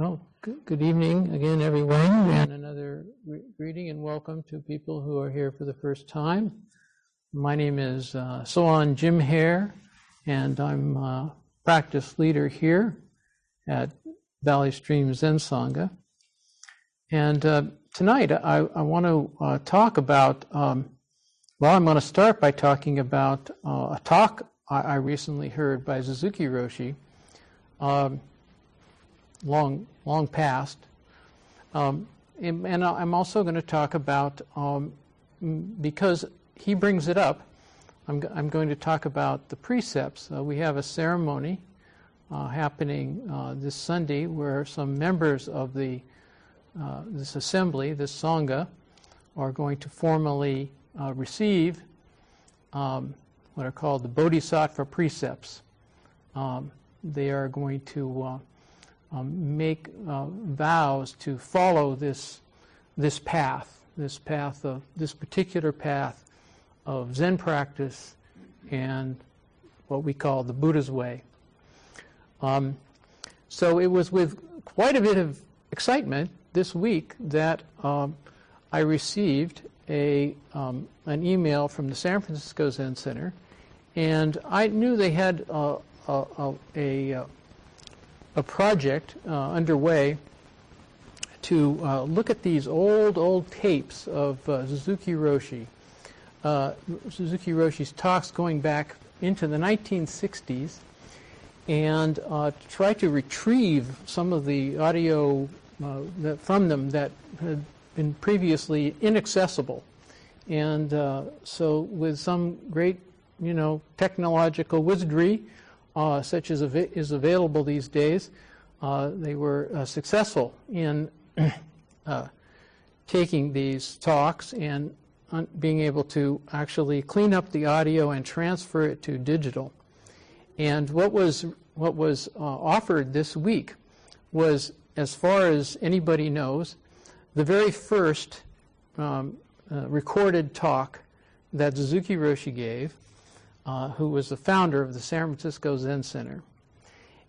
Well, good, evening again, everyone, and another re- greeting and welcome to people who are here for the first time. My name is uh, So'on Jim Hare, and I'm a practice leader here at Valley Streams Zen Sangha. And uh, tonight I, I want to uh, talk about, um, well, I'm going to start by talking about uh, a talk I, I, recently heard by Suzuki Roshi. Um, long, long past. Um, and, I'm also going to talk about, um, because he brings it up, I'm, I'm, going to talk about the precepts. Uh, we have a ceremony uh, happening uh, this Sunday where some members of the uh, this assembly, this sangha, are going to formally uh, receive um, what are called the Bodhisattva precepts. Um, they are going to uh, um, make uh, vows to follow this this path, this path of this particular path of Zen practice and what we call the Buddha's way. Um, so it was with quite a bit of excitement this week that um, I received a um, an email from the San Francisco Zen Center, and I knew they had uh, a, a, a, a a project uh, underway to uh, look at these old, old tapes of uh, Suzuki Roshi. Uh, Suzuki Roshi's talks going back into the 1960s and uh, try to retrieve some of the audio uh, that, from them that had been previously inaccessible. And so, with some great, you know, technological wizardry, uh, such as av- is available these days, uh, they were uh, successful in uh, taking these talks and un- being able to actually clean up the audio and transfer it to digital. And what was what was uh, offered this week was, as far as anybody knows, the very first um, uh, recorded talk that Suzuki Roshi gave uh, who was the founder of the San Francisco Zen Center.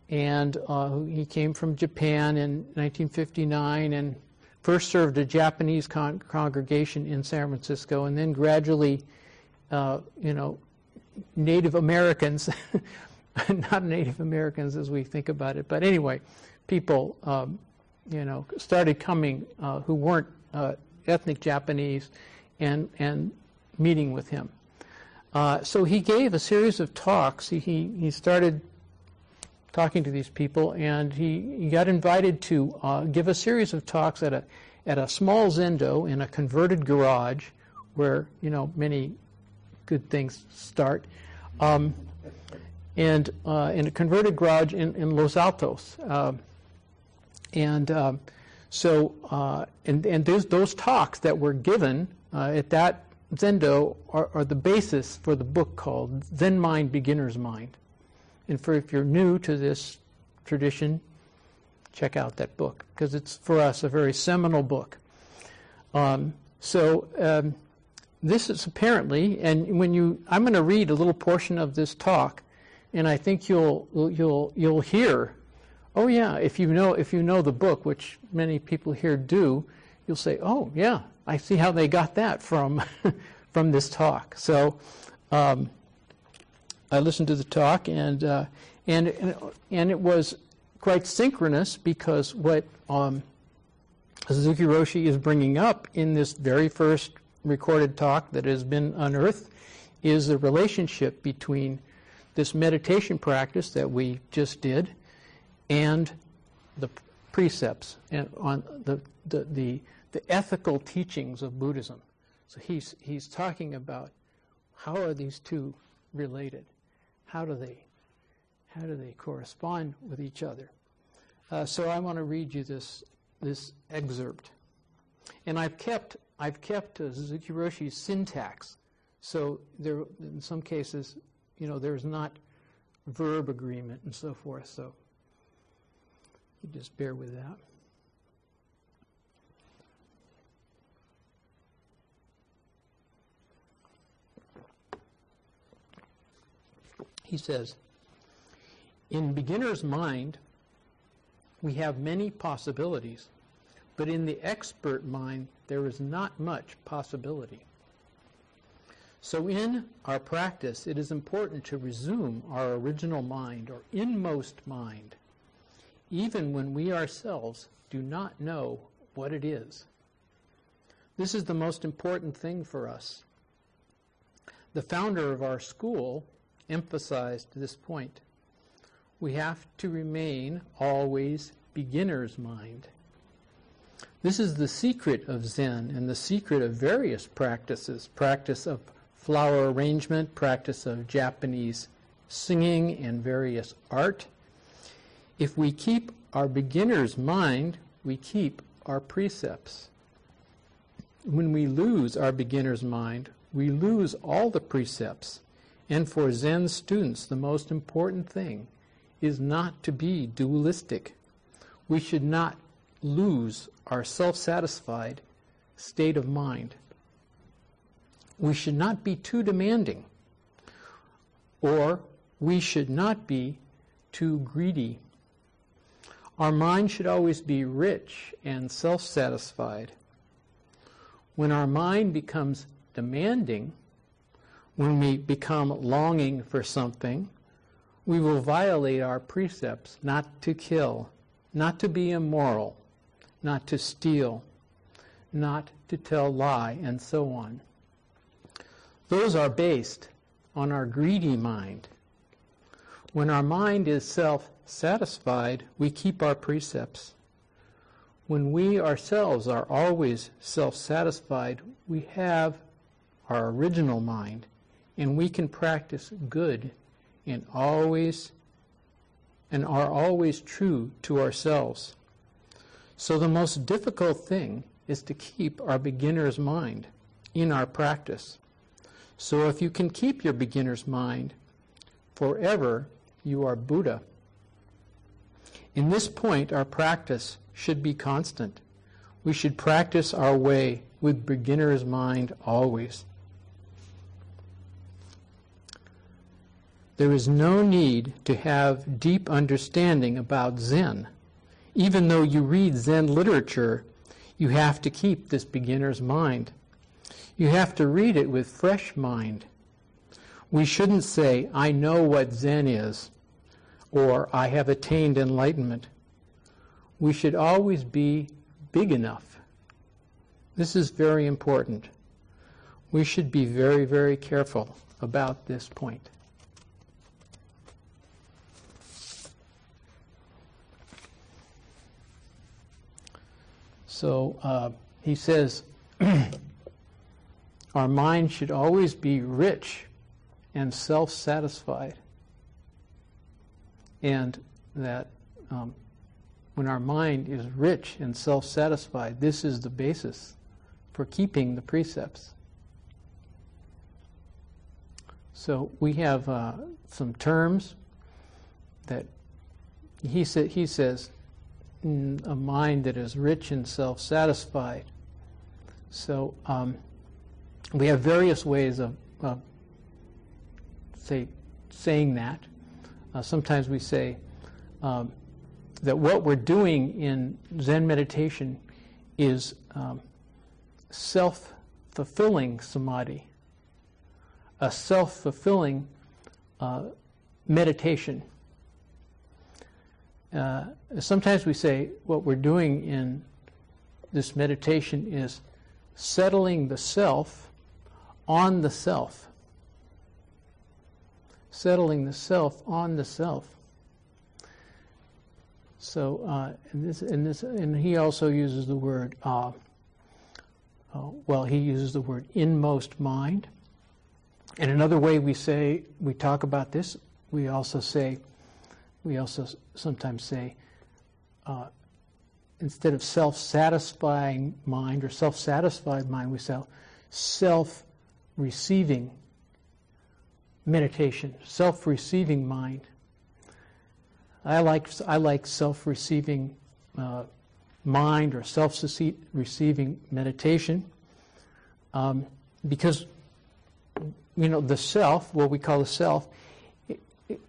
And uh, he came from Japan in 1959 and first served a Japanese con- congregation in San Francisco, and then gradually, uh, you know, Native Americans, not Native Americans as we think about it, but anyway, people, um, you know, started coming uh, who weren't uh, ethnic Japanese and, and meeting with him. Uh, so he gave a series of talks. He, he, he, started talking to these people, and he, he got invited to uh, give a series of talks at a, at a small zendo in a converted garage where, you know, many good things start. Um, and uh, in a converted garage in, in Los Altos. Um, and um, so, uh, and, and those, those talks that were given uh, at that Zendo are, are, the basis for the book called Zen Mind, Beginner's Mind. And for if you're new to this tradition, check out that book because it's for us a very seminal book. Um, so um, this is apparently, and when you, I'm going to read a little portion of this talk, and I think you'll you'll you'll hear, oh yeah, if you know if you know the book, which many people here do, you'll say, oh yeah, I see how they got that from from this talk. So um, I listened to the talk, and uh, and and it was quite synchronous because what um, Suzuki Roshi is bringing up in this very first recorded talk that has been unearthed is the relationship between this meditation practice that we just did and the precepts and on the the, the the ethical teachings of Buddhism. So he's, he's talking about how are these two related? How do they, how do they correspond with each other? Uh, so I want to read you this, this excerpt. And I've kept, I've kept uh, Suzuki Roshi's syntax. So there, in some cases, you know, there's not verb agreement and so forth. So you just bear with that. he says, in beginner's mind, we have many possibilities, but in the expert mind, there is not much possibility. So in our practice, it is important to resume our original mind or inmost mind, even when we ourselves do not know what it is. This is the most important thing for us. The founder of our school emphasized this point. We have to remain always beginner's mind. This is the secret of Zen and the secret of various practices practice of flower arrangement, practice of Japanese singing, and various art. If we keep our beginner's mind, we keep our precepts. When we lose our beginner's mind, we lose all the precepts. And for Zen students, the most important thing is not to be dualistic. We should not lose our self satisfied state of mind. We should not be too demanding, or we should not be too greedy. Our mind should always be rich and self satisfied. When our mind becomes demanding, when we become longing for something, we will violate our precepts not to kill, not to be immoral, not to steal, not to tell lie, and so on. Those are based on our greedy mind. When our mind is self satisfied, we keep our precepts. When we ourselves are always self satisfied, we have our original mind, and we can practice good and always and are always true to ourselves. So the most difficult thing is to keep our beginner's mind in our practice. So if you can keep your beginner's mind forever, you are Buddha. In this point, our practice should be constant. We should practice our way with beginner's mind always. There is no need to have deep understanding about Zen. Even though you read Zen literature, you have to keep this beginner's mind. You have to read it with fresh mind. We shouldn't say, I know what Zen is, or I have attained enlightenment. We should always be big enough. This is very important. We should be very, very careful about this point. So uh, he says, our mind should always be rich and self satisfied. And that um, when our mind is rich and self satisfied, this is the basis for keeping the precepts. So we have uh, some terms that he, sa- he says a mind that is rich and self satisfied. So um, we have various ways of, of say, saying that. Uh, sometimes we say um, that what we're doing in Zen meditation is um, self fulfilling samadhi, a self fulfilling uh, meditation. Uh, sometimes we say what we're doing in this meditation is settling the self on the self. Settling the self on the self. So, uh, and this, and this, and he also uses the word. Uh, uh, well, he uses the word inmost mind. And another way we say we talk about this, we also say we also sometimes say, uh, instead of self satisfying mind or self satisfied mind, we say self receiving meditation, self receiving mind. I like, I like self receiving uh, mind or self receiving meditation um, because, you know, the self, what we call the self,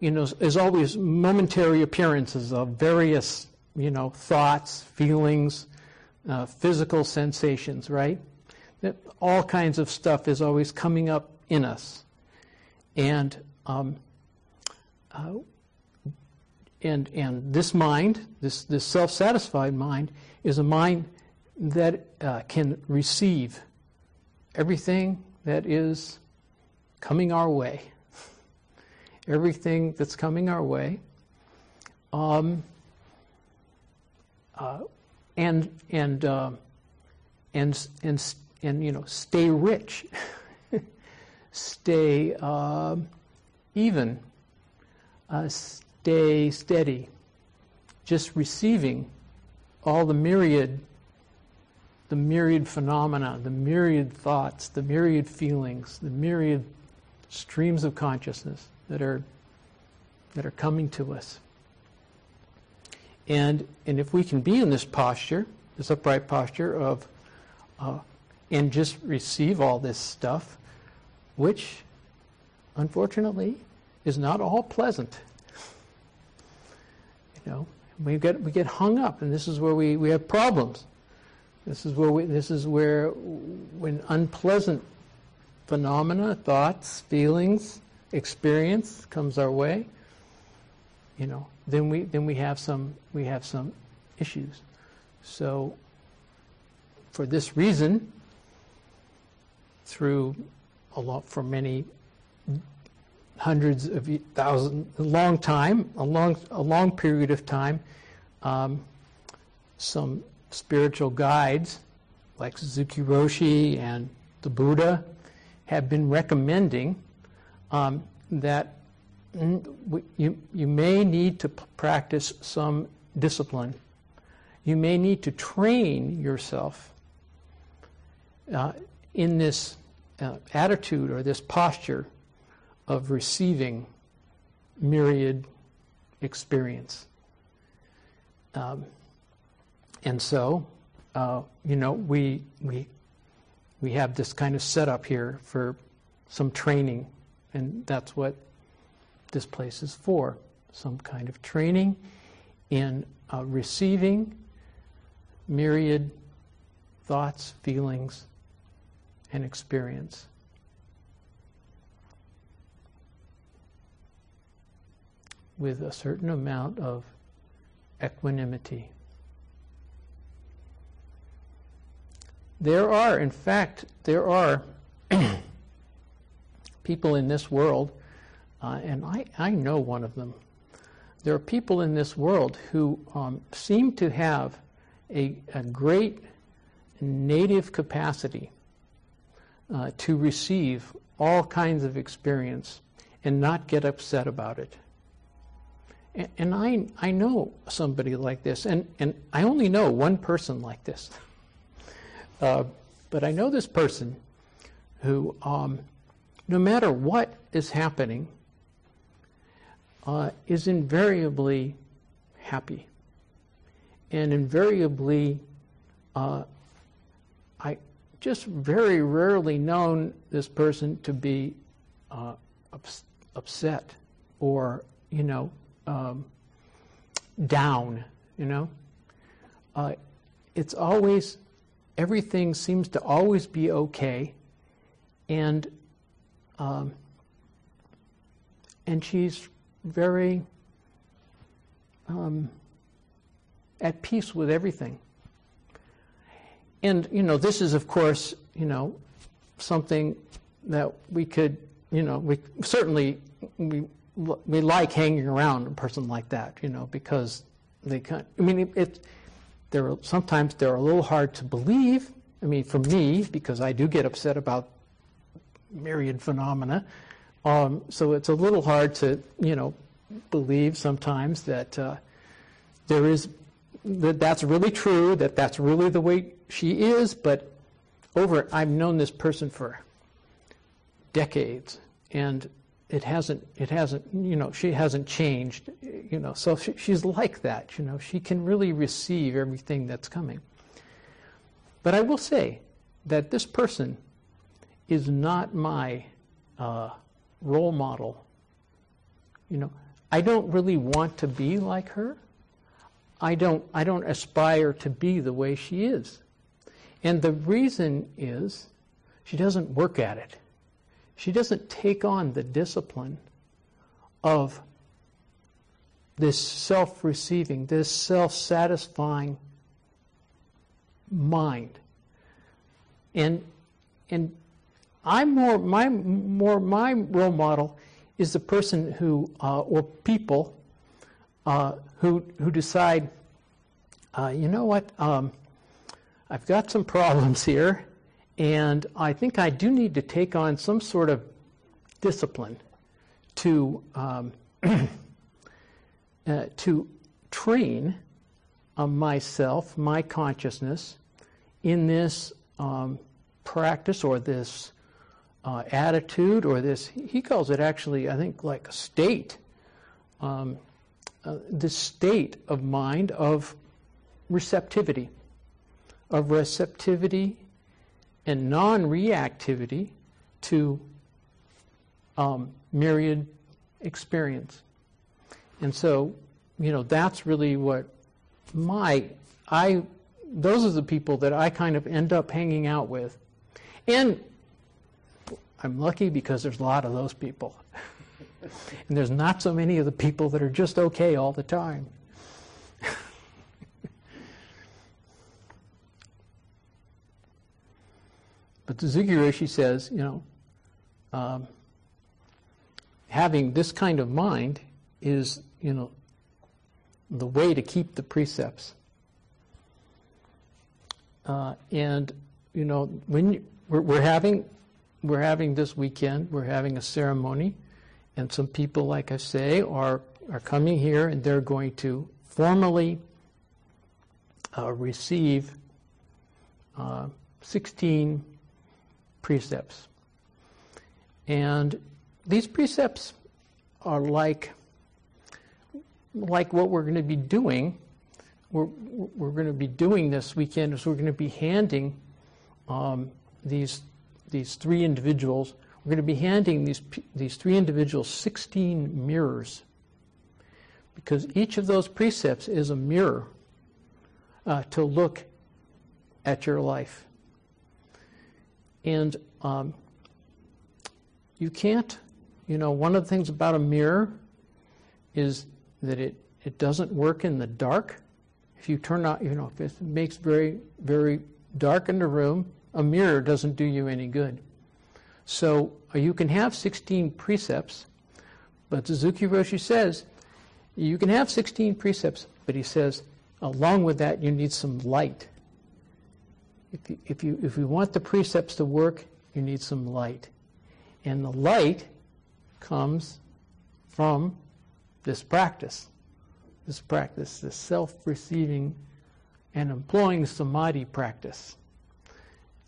you know, is always momentary appearances of various you know, thoughts, feelings, uh, physical sensations, right? That all kinds of stuff is always coming up in us. And, um, uh, and, and this mind, this, this self satisfied mind, is a mind that uh, can receive everything that is coming our way. Everything that's coming our way. Um, uh, and and uh, and and and you know stay rich, stay uh, even, uh, stay steady, just receiving all the myriad the myriad phenomena, the myriad thoughts, the myriad feelings, the myriad streams of consciousness that are that are coming to us. And, and if we can be in this posture, this upright posture of, uh, and just receive all this stuff, which unfortunately is not all pleasant. You know, we get, we get hung up, and this is where we, we have problems. This is where we, this is where when unpleasant phenomena, thoughts, feelings, experience comes our way, you know, then we then we have some we have some issues. So for this reason, through a lot for many hundreds of thousands, a long time, a long a long period of time, um, some spiritual guides like Suzuki Roshi and the Buddha have been recommending um, that you, you may need to practice some discipline. You may need to train yourself uh, in this uh, attitude or this posture of receiving myriad experience. Um, and so, uh, you know, we, we, we have this kind of setup here for some training, and that's what this place is for some kind of training in uh, receiving myriad thoughts, feelings, and experience. With a certain amount of equanimity. There are, in fact, there are people in this world uh, and I, I know one of them. There are people in this world who um, seem to have a, a great native capacity uh, to receive all kinds of experience and not get upset about it. And, and I, I know somebody like this, and, and I only know one person like this. Uh, but I know this person who, um, no matter what is happening, uh, is invariably happy. And invariably, uh, just very rarely known this person to be uh, ups- upset or, you know, um, down, you know. Uh, it's always, everything seems to always be okay. And, um, and she's very um, at peace with everything. And, you know, this is, of course, you know, something that we could, you know, we certainly, we, we like hanging around a person like that, you know, because they kind I mean, it, it they're, sometimes they're a little hard to believe. I mean, for me, because I do get upset about myriad phenomena, um, so it's a little hard to, you know, believe sometimes that uh, there is that that's really true, that that's really the way she is. But over, I've known this person for decades, and it hasn't, it hasn't, you know, she hasn't changed, you know. So she, she's like that, you know. She can really receive everything that's coming. But I will say that this person is not my uh, role model. You know, I don't really want to be like her. I don't, I don't aspire to be the way she is. And the reason is she doesn't work at it. She doesn't take on the discipline of this self receiving, this self satisfying mind. And, and I'm more, my, more, my role model is the person who, uh, or people uh, who, who decide, uh, you know what, um, I've got some problems here, and I think I do need to take on some sort of discipline to, um, uh, to train uh, myself, my consciousness, in this um, practice or this uh, attitude or this, he calls it actually, I think, like a state. Um, uh, the state of mind of receptivity, of receptivity and non reactivity to um, myriad experience. And so, you know, that's really what my, I, those are the people that I kind of end up hanging out with. And I'm lucky because there's a lot of those people. and there's not so many of the people that are just okay all the time. but the Roshi says, you know, um, having this kind of mind is, you know, the way to keep the precepts. Uh, and you know, when you, we're, we're having we're having this weekend, we're having a ceremony, and some people, like I say, are, are coming here and they're going to formally uh, receive uh, 16 precepts. And these precepts are like, like what we're going to be doing. We're, we're going to be doing this weekend is we're going to be handing um, these these three individuals, we're going to be handing these, these three individuals 16 mirrors because each of those precepts is a mirror uh, to look at your life. And um, you can't, you know, one of the things about a mirror is that it, it doesn't work in the dark. If you turn out, you know, if it makes very, very dark in the room, a mirror doesn't do you any good. So uh, you can have 16 precepts, but Suzuki Roshi says you can have 16 precepts, but he says along with that you need some light. If you, if you, if you want the precepts to work, you need some light. And the light comes from this practice. This practice, this self receiving and employing samadhi practice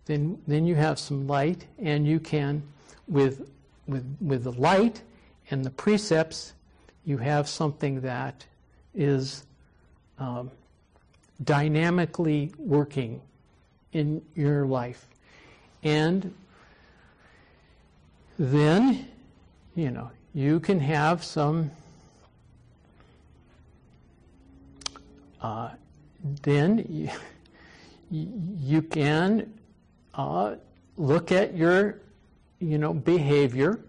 then, then you have some light, and you can, with, with, with the light and the precepts, you have something that is um, dynamically working in your life. And then, you know, you can have some, uh, then you, you can uh, look at your, you know, behavior,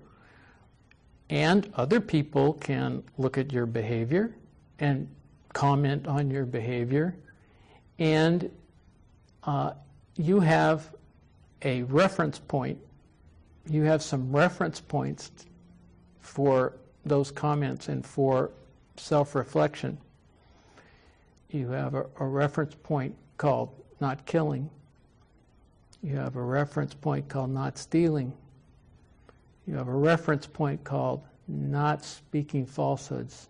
and other people can look at your behavior and comment on your behavior, and uh, you have a reference point. You have some reference points for those comments and for self-reflection. You have a, a reference point called not killing you have a reference point called not stealing. You have a reference point called not speaking falsehoods,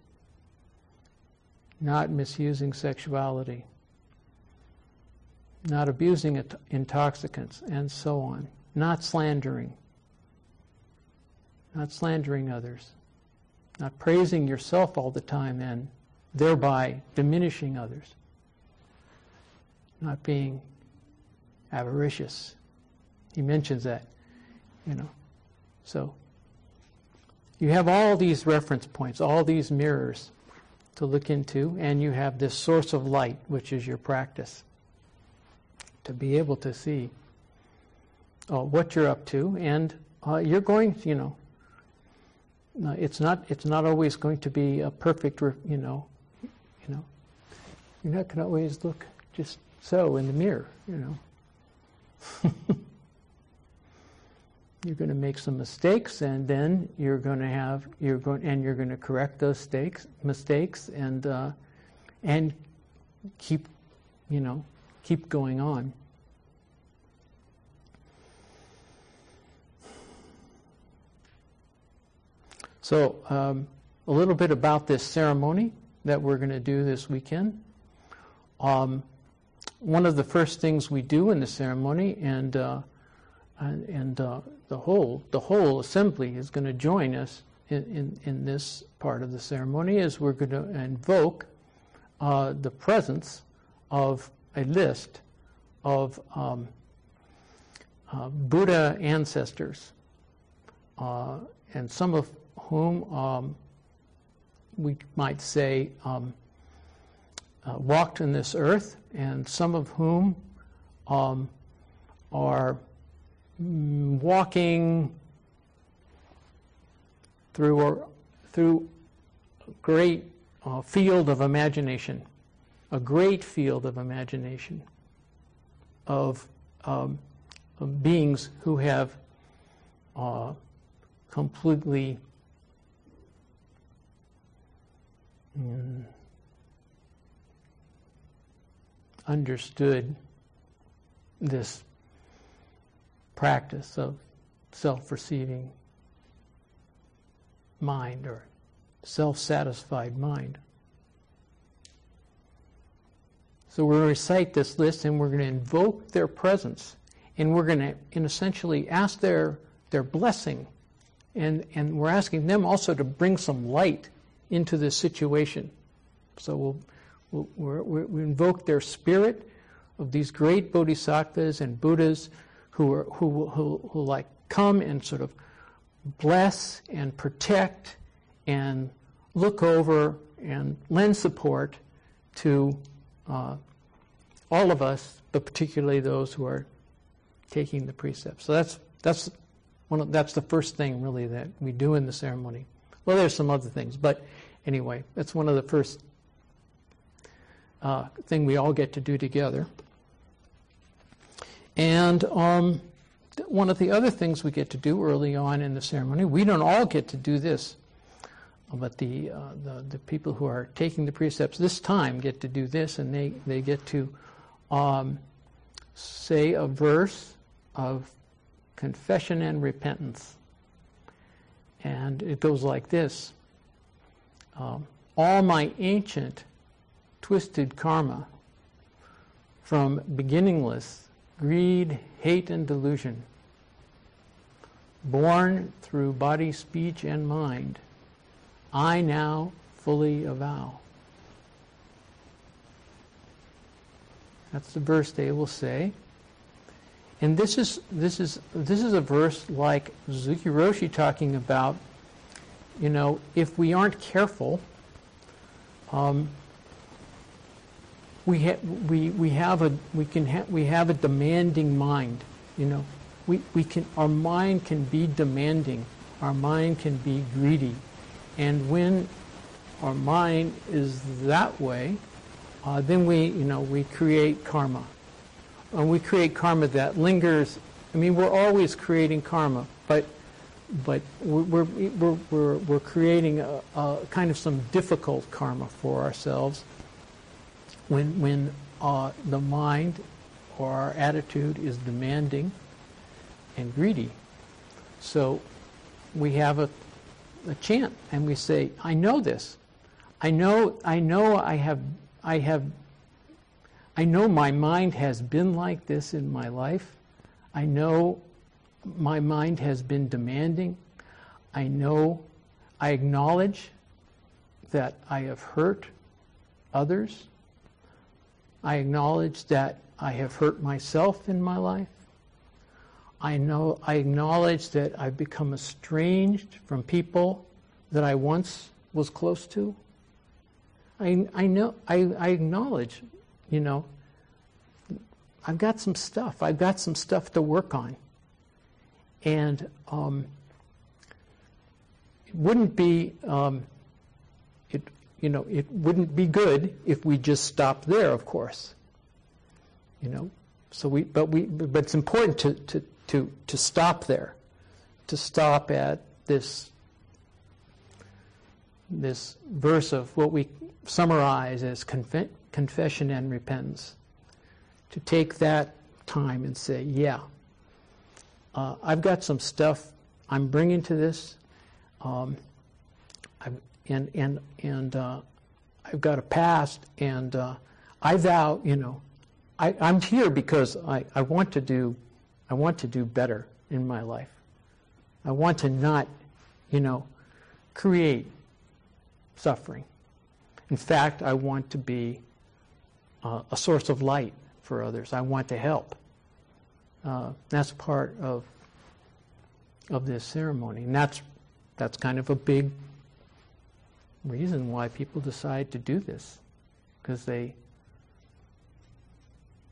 not misusing sexuality, not abusing intoxicants, and so on, not slandering, not slandering others, not praising yourself all the time and thereby diminishing others, not being avaricious. He mentions that, you know. So you have all these reference points, all these mirrors. to look into, and you have this source of light, which is your practice, to be able to see uh, what you're up to, and uh, you're going, you know, it's not it's not always going to be a perfect, you know, you know, you're not going to always look just so in the mirror, you know. you're going to make some mistakes and then you're going to have you're going and you're going to correct those mistakes mistakes and uh, and keep you know keep going on. So um, a little bit about this ceremony that we're going to do this weekend. Um, one of the first things we do in the ceremony and uh, and, uh, the whole the whole assembly is going to join us in, in, in, this part of the ceremony Is we're going to invoke uh, the presence of a list of um, uh, Buddha ancestors, uh, and some of whom um, we might say um, uh, walked in this earth, and some of whom um, are walking through a, through a great uh, field of imagination, a great field of imagination of, um, beings who have uh, completely mm, understood this practice of self receiving mind or self satisfied mind. So we're going to recite this list and we're going to invoke their presence and we're going to and essentially ask their, their blessing. And, and we're asking them also to bring some light into this situation. So we'll, we'll we invoke their spirit of these great bodhisattvas and Buddhas who, are, who, who, who like come and sort of bless and protect and look over and lend support to uh, all of us, but particularly those who are taking the precepts. So that's that's one of, that's the first thing really that we do in the ceremony. Well, there's some other things, but anyway, that's one of the first uh, thing we all get to do together. And um, one of the other things we get to do early on in the ceremony, we don't all get to do this, but the, uh, the, the, people who are taking the precepts this time get to do this, and they, they get to um, say a verse of confession and repentance. And it goes like this um, All my ancient twisted karma from beginningless greed, hate, and delusion, born through body, speech, and mind, I now fully avow. That's the verse they will say. And this is this is this is a verse like Suzuki Roshi talking about, you know, if we aren't careful, um, we, ha- we, we have a we can ha- we have a demanding mind you know. We, we can our mind can be demanding. Our mind can be greedy. And when our mind is that way uh, then we you know we create karma. And we create karma that lingers. I mean we're always creating karma but but we're, we're, we're, we're creating a, a kind of some difficult karma for ourselves when, when uh, the mind or our attitude is demanding and greedy. So we have a, a chant and we say, I know this. I know, I know I have, I have, I know my mind has been like this in my life. I know my mind has been demanding. I know, I acknowledge that I have hurt others I acknowledge that I have hurt myself in my life. I know I acknowledge that I've become estranged from people that I once was close to. I, I know, I, I acknowledge, you know, I've got some stuff. I've got some stuff to work on. And um, it wouldn't be, um, you know, it wouldn't be good if we just stopped there, of course. You know, so we, but we, but it's important to, to, to, to stop there, to stop at this, this verse of what we summarize as conf- confession and repentance. To take that time and say, yeah, uh, I've got some stuff I'm bringing to this, um, and and and uh, I've got a past, and uh, I vow, you know, I, I'm here because I, I want to do, I want to do better in my life. I want to not, you know, create suffering. In fact, I want to be uh, a source of light for others. I want to help. Uh, that's part of of this ceremony, and that's that's kind of a big reason why people decide to do this, because they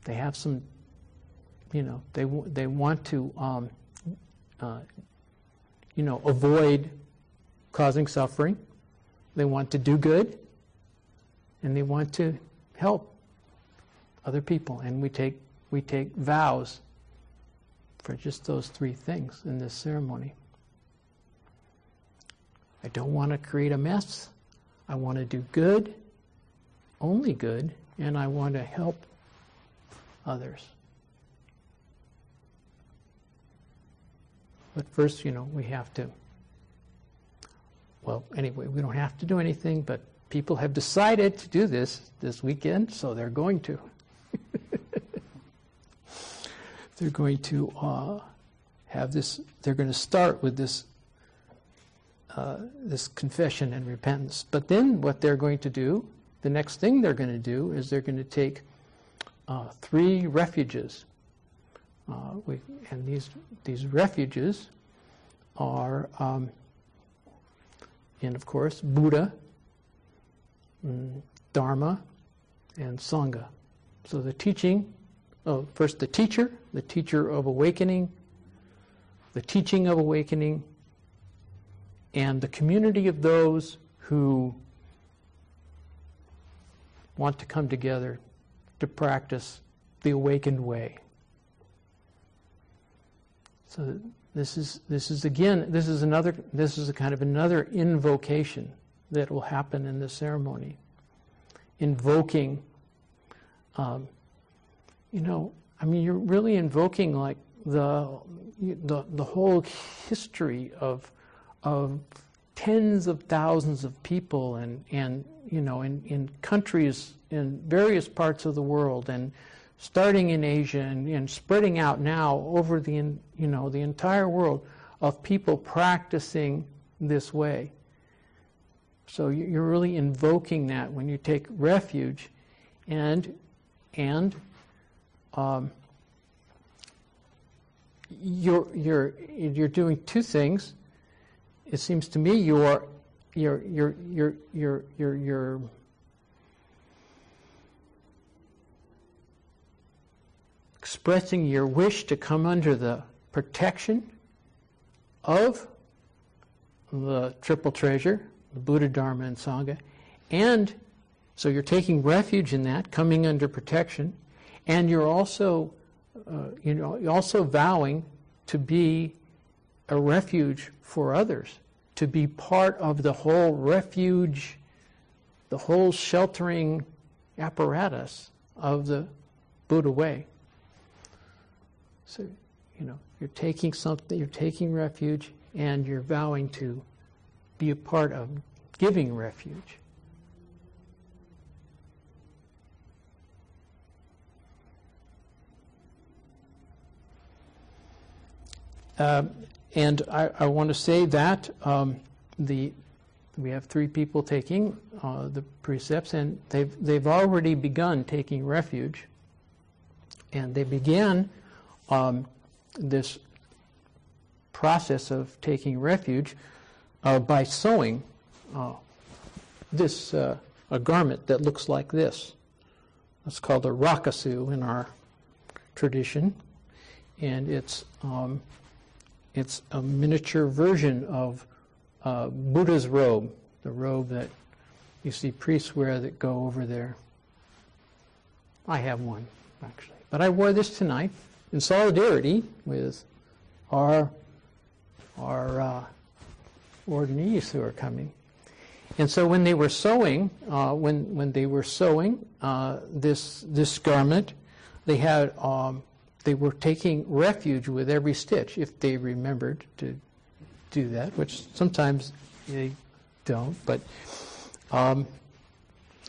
they have some, you know, they they want to, um, uh, you know, avoid causing suffering. They want to do good, and they want to help other people. And we take we take vows for just those three things in this ceremony. I don't want to create a mess. I want to do good, only good, and I want to help others. But first, you know, we have to. Well, anyway, we don't have to do anything, but people have decided to do this this weekend, so they're going to. they're going to uh, have this, they're going to start with this. Uh, this confession and repentance. But then what they're going to do, the next thing they're going to do is they're going to take uh, three refuges. Uh, we, and these, these refuges are, um, and of course, Buddha, mm, Dharma, and Sangha. So the teaching, oh, first the teacher, the teacher of awakening, the teaching of awakening, and the community of those who want to come together to practice the awakened way. So this is this is again this is another this is a kind of another invocation that will happen in the ceremony, invoking. Um, you know, I mean, you're really invoking like the the the whole history of of tens of thousands of people and and you know in in countries in various parts of the world and starting in Asia and, and spreading out now over the you know the entire world of people practicing this way. So you're really invoking that when you take refuge, and and um, you're you're you're doing two things. It seems to me you're you're you're you're you're you're, you're expressing your wish to come under the protection of the triple treasure, the Buddha, Dharma, and Sangha, and so you're taking refuge in that, coming under protection, and you're also, uh, you know, you're also vowing to be a refuge for others, to be part of the whole refuge, the whole sheltering apparatus of the Buddha way. So, you know, you're taking something, you're taking refuge, and you're vowing to be a part of giving refuge. Uh, and I, I, want to say that um, the we have three people taking uh, the precepts, and they've they've already begun taking refuge, and they began um, this process of taking refuge uh, by sewing uh, this uh, a garment that looks like this. It's called a rakusu in our tradition, and it's um, it's a miniature version of uh, Buddha's robe, the robe that you see priests wear that go over there. I have one actually, but I wore this tonight in solidarity with our our uh, ordinees who are coming. And so when they were sewing, uh, when when they were sewing uh, this this garment, they had um, they were taking refuge with every stitch if they remembered to do that, which sometimes they don't. But um,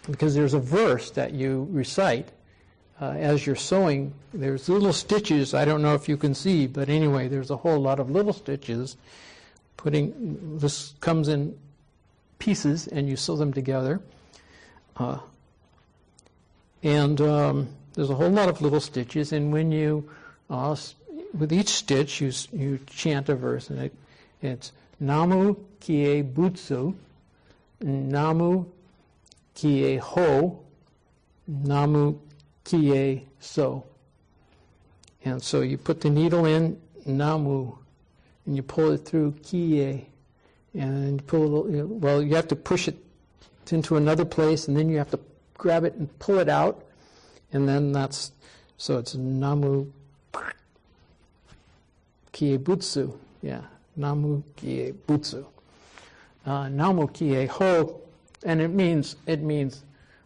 because there's a verse that you recite uh, as you're sewing, there's little stitches. I don't know if you can see, but anyway, there's a whole lot of little stitches. Putting this comes in pieces and you sew them together. Uh, and um, there's a whole lot of little stitches, and when you, uh, with each stitch, you, you chant a verse, and it, it's Namu Kie Butsu, Namu Kie Ho, Namu Kie So. And so you put the needle in Namu, and you pull it through Kie, and pull it, well, you have to push it into another place, and then you have to grab it and pull it out, and then that's so it's Namu Kiebutsu, yeah, Namu Kiebutsu. Uh, namu Kie Ho, and it means it means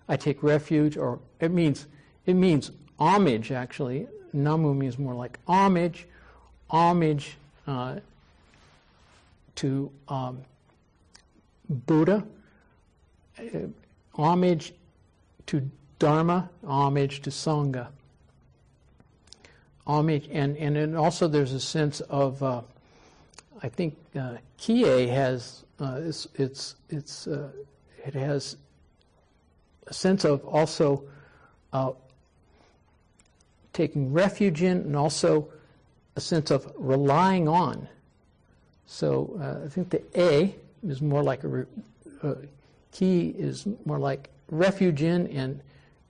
I take refuge, or it means it means homage. Actually, Namu means more like homage, homage uh, to um, Buddha, uh, homage to Dharma, homage to Sangha. Homage, and, and then also there's a sense of, uh, I think uh, Kie has, uh, it's, it's, it's uh, it has a sense of also uh, taking refuge in and also a sense of relying on. So uh, I think the A is more like a re- uh, key is more like refuge in and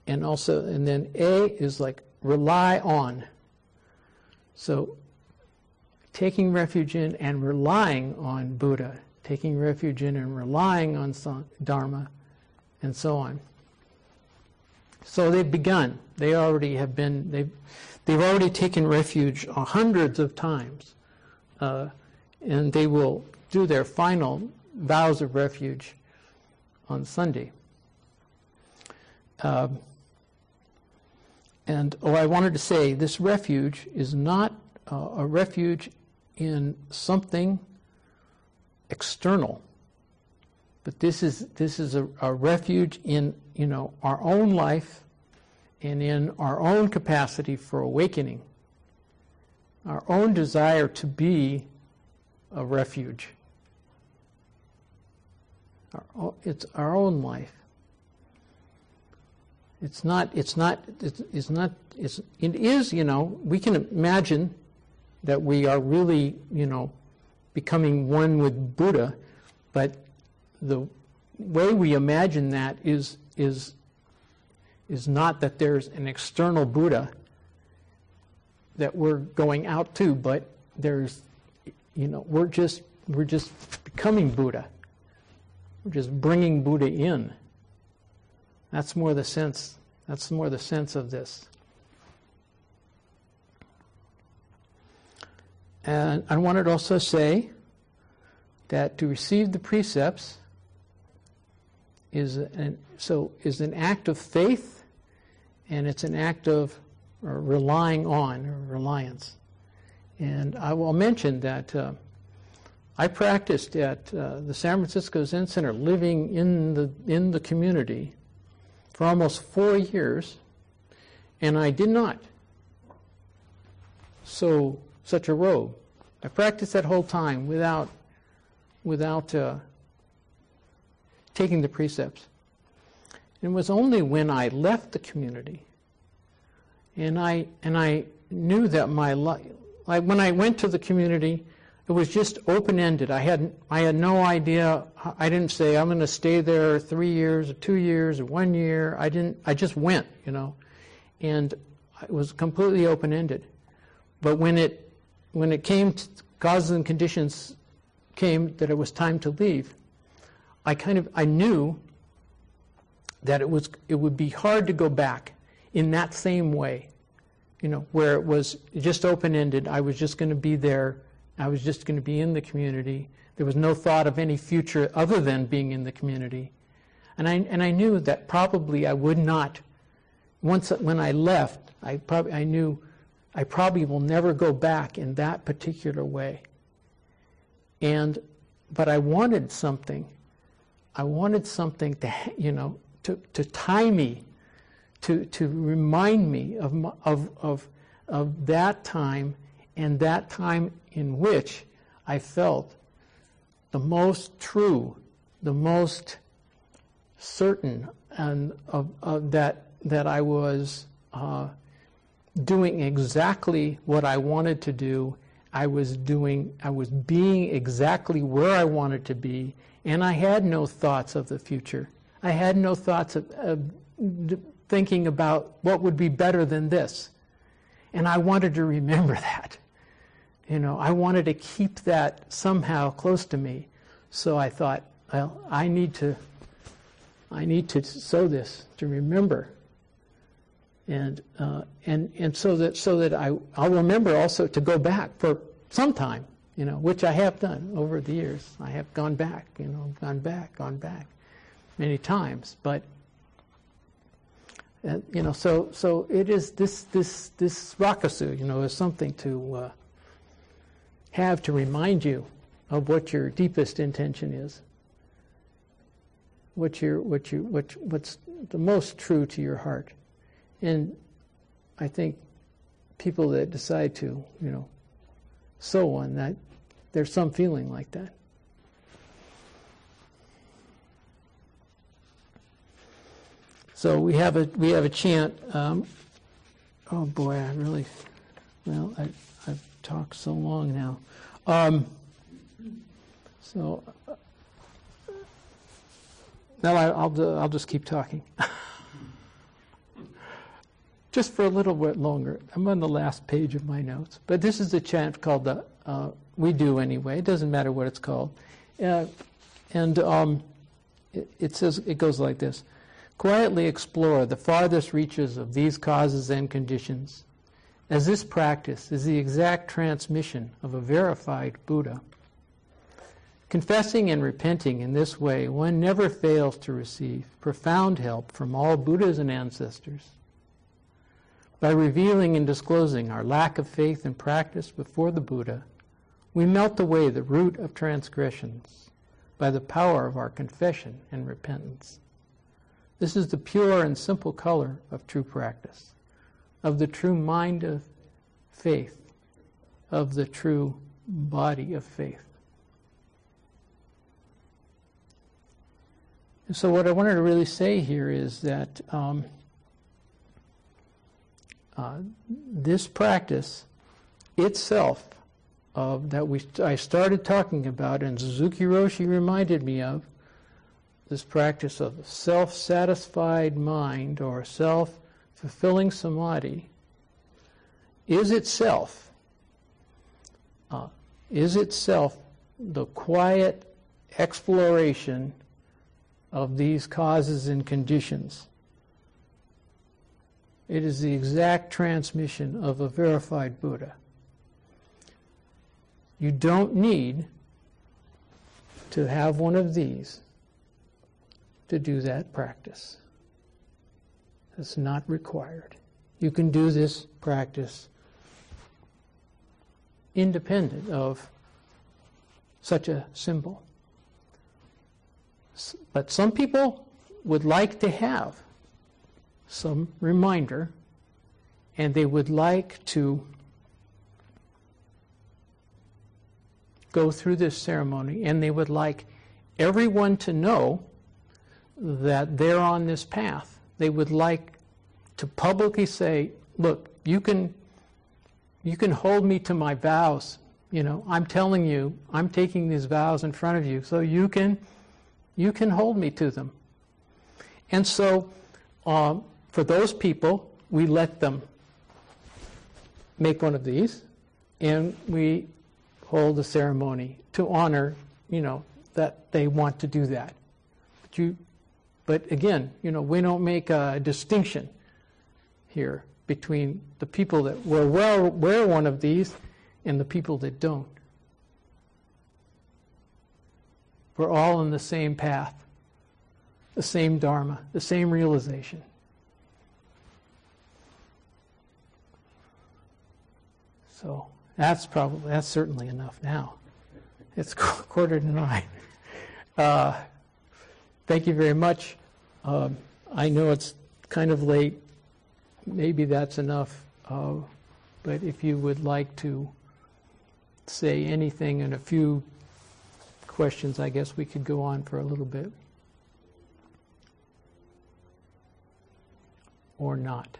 and also and then A is like rely on. So taking refuge in and relying on Buddha, taking refuge in and relying on Dharma, and so on. So they've begun. They already have been. They've they've already taken refuge hundreds of times. Uh, and they will do their final vows of refuge on Sunday. Um, and oh, I wanted to say this refuge is not uh, a refuge in something external, but this is this is a, a refuge in you know our own life and in our own capacity for awakening, our own desire to be a refuge. Our, it's our own life. It's not, it's not, it's not, it's, it is, you know, we can imagine that we are really, you know, becoming one with Buddha, but the way we imagine that is, is, is not that there's an external Buddha that we're going out to, but there's you know, we're just we're just becoming Buddha. We're just bringing Buddha in. That's more the sense. That's more the sense of this. And I wanted to also say that to receive the precepts is an, so is an act of faith, and it's an act of relying on or reliance. And I will mention that uh, I practiced at uh, the San Francisco Zen Center, living in the, in the community for almost four years, and I did not sew such a robe. I practiced that whole time without, without uh, taking the precepts. It was only when I left the community and I, and I knew that my life, like when I went to the community, it was just open-ended. I had I had no idea. I didn't say I'm going to stay there three years or two years or one year. I didn't. I just went, you know, and it was completely open-ended. But when it when it came to causes and conditions came that it was time to leave, I kind of I knew that it was it would be hard to go back in that same way, you know, where it was just open-ended. I was just going to be there I was just going to be in the community. There was no thought of any future other than being in the community. And I, and I knew that probably I would not, once when I left, I, probably, I knew I probably will never go back in that particular way. And, but I wanted something. I wanted something to, you know, to, to tie me, to, to remind me of, of, of, of that time and that time in which I felt the most true, the most certain, and of, of that that I was uh, doing exactly what I wanted to do. I was doing, I was being exactly where I wanted to be, and I had no thoughts of the future. I had no thoughts of, of thinking about what would be better than this. And I wanted to remember that you know, I wanted to keep that somehow close to me. So I thought, well, I need to, I need to sew this to remember. And, uh, and, and so that, so that I, I'll remember also to go back for some time, you know, which I have done over the years. I have gone back, you know, gone back, gone back many times. But, uh, you know, so, so it is this, this, this rakusu, you know, is something to, uh, have to remind you of what your deepest intention is. What your, what you, what, what's the most true to your heart. And I think people that decide to, you know, sew on that there's some feeling like that. So we have a we have a chant. Um, oh boy, I really well I talked so long now. Um, so now I, will I'll just keep talking. just for a little bit longer. I'm on the last page of my notes. But this is a chant called the uh, We Do Anyway. It doesn't matter what it's called. Uh, and um, it, it says, it goes like this Quietly explore the farthest reaches of these causes and conditions as this practice is the exact transmission of a verified Buddha. Confessing and repenting in this way, one never fails to receive profound help from all Buddhas and ancestors. By revealing and disclosing our lack of faith and practice before the Buddha, we melt away the root of transgressions by the power of our confession and repentance. This is the pure and simple color of true practice of the true mind of faith, of the true body of faith. So, what I wanted to really say here is that um, uh, this practice itself of that we I started talking about, and Suzuki Roshi reminded me of this practice of self-satisfied mind or self fulfilling samadhi is itself uh, is itself the quiet exploration of these causes and conditions. It is the exact transmission of a verified Buddha. You don't need to have one of these to do that practice. It's not required. You can do this practice independent of such a symbol. But some people would like to have some reminder, and they would like to go through this ceremony, and they would like everyone to know that they're on this path they would like to publicly say, look, you can, you can hold me to my vows You know, I'm telling you, I'm taking these vows in front of you so you can, you can hold me to them. And so, um, for those people, we let them make one of these, and we hold a ceremony to honor, you know, that they want to do that. But you, but again, you know, we don't make a distinction here between the people that will wear, wear one of these and the people that don't. We're all in the same path, the same Dharma, the same realization. So that's probably, that's certainly enough now. It's quarter to nine. Uh, thank you very much. Um, I know it's kind of late. Maybe that's enough. Uh, but if you would like to say anything and a few questions, I guess we could go on for a little bit. Or not.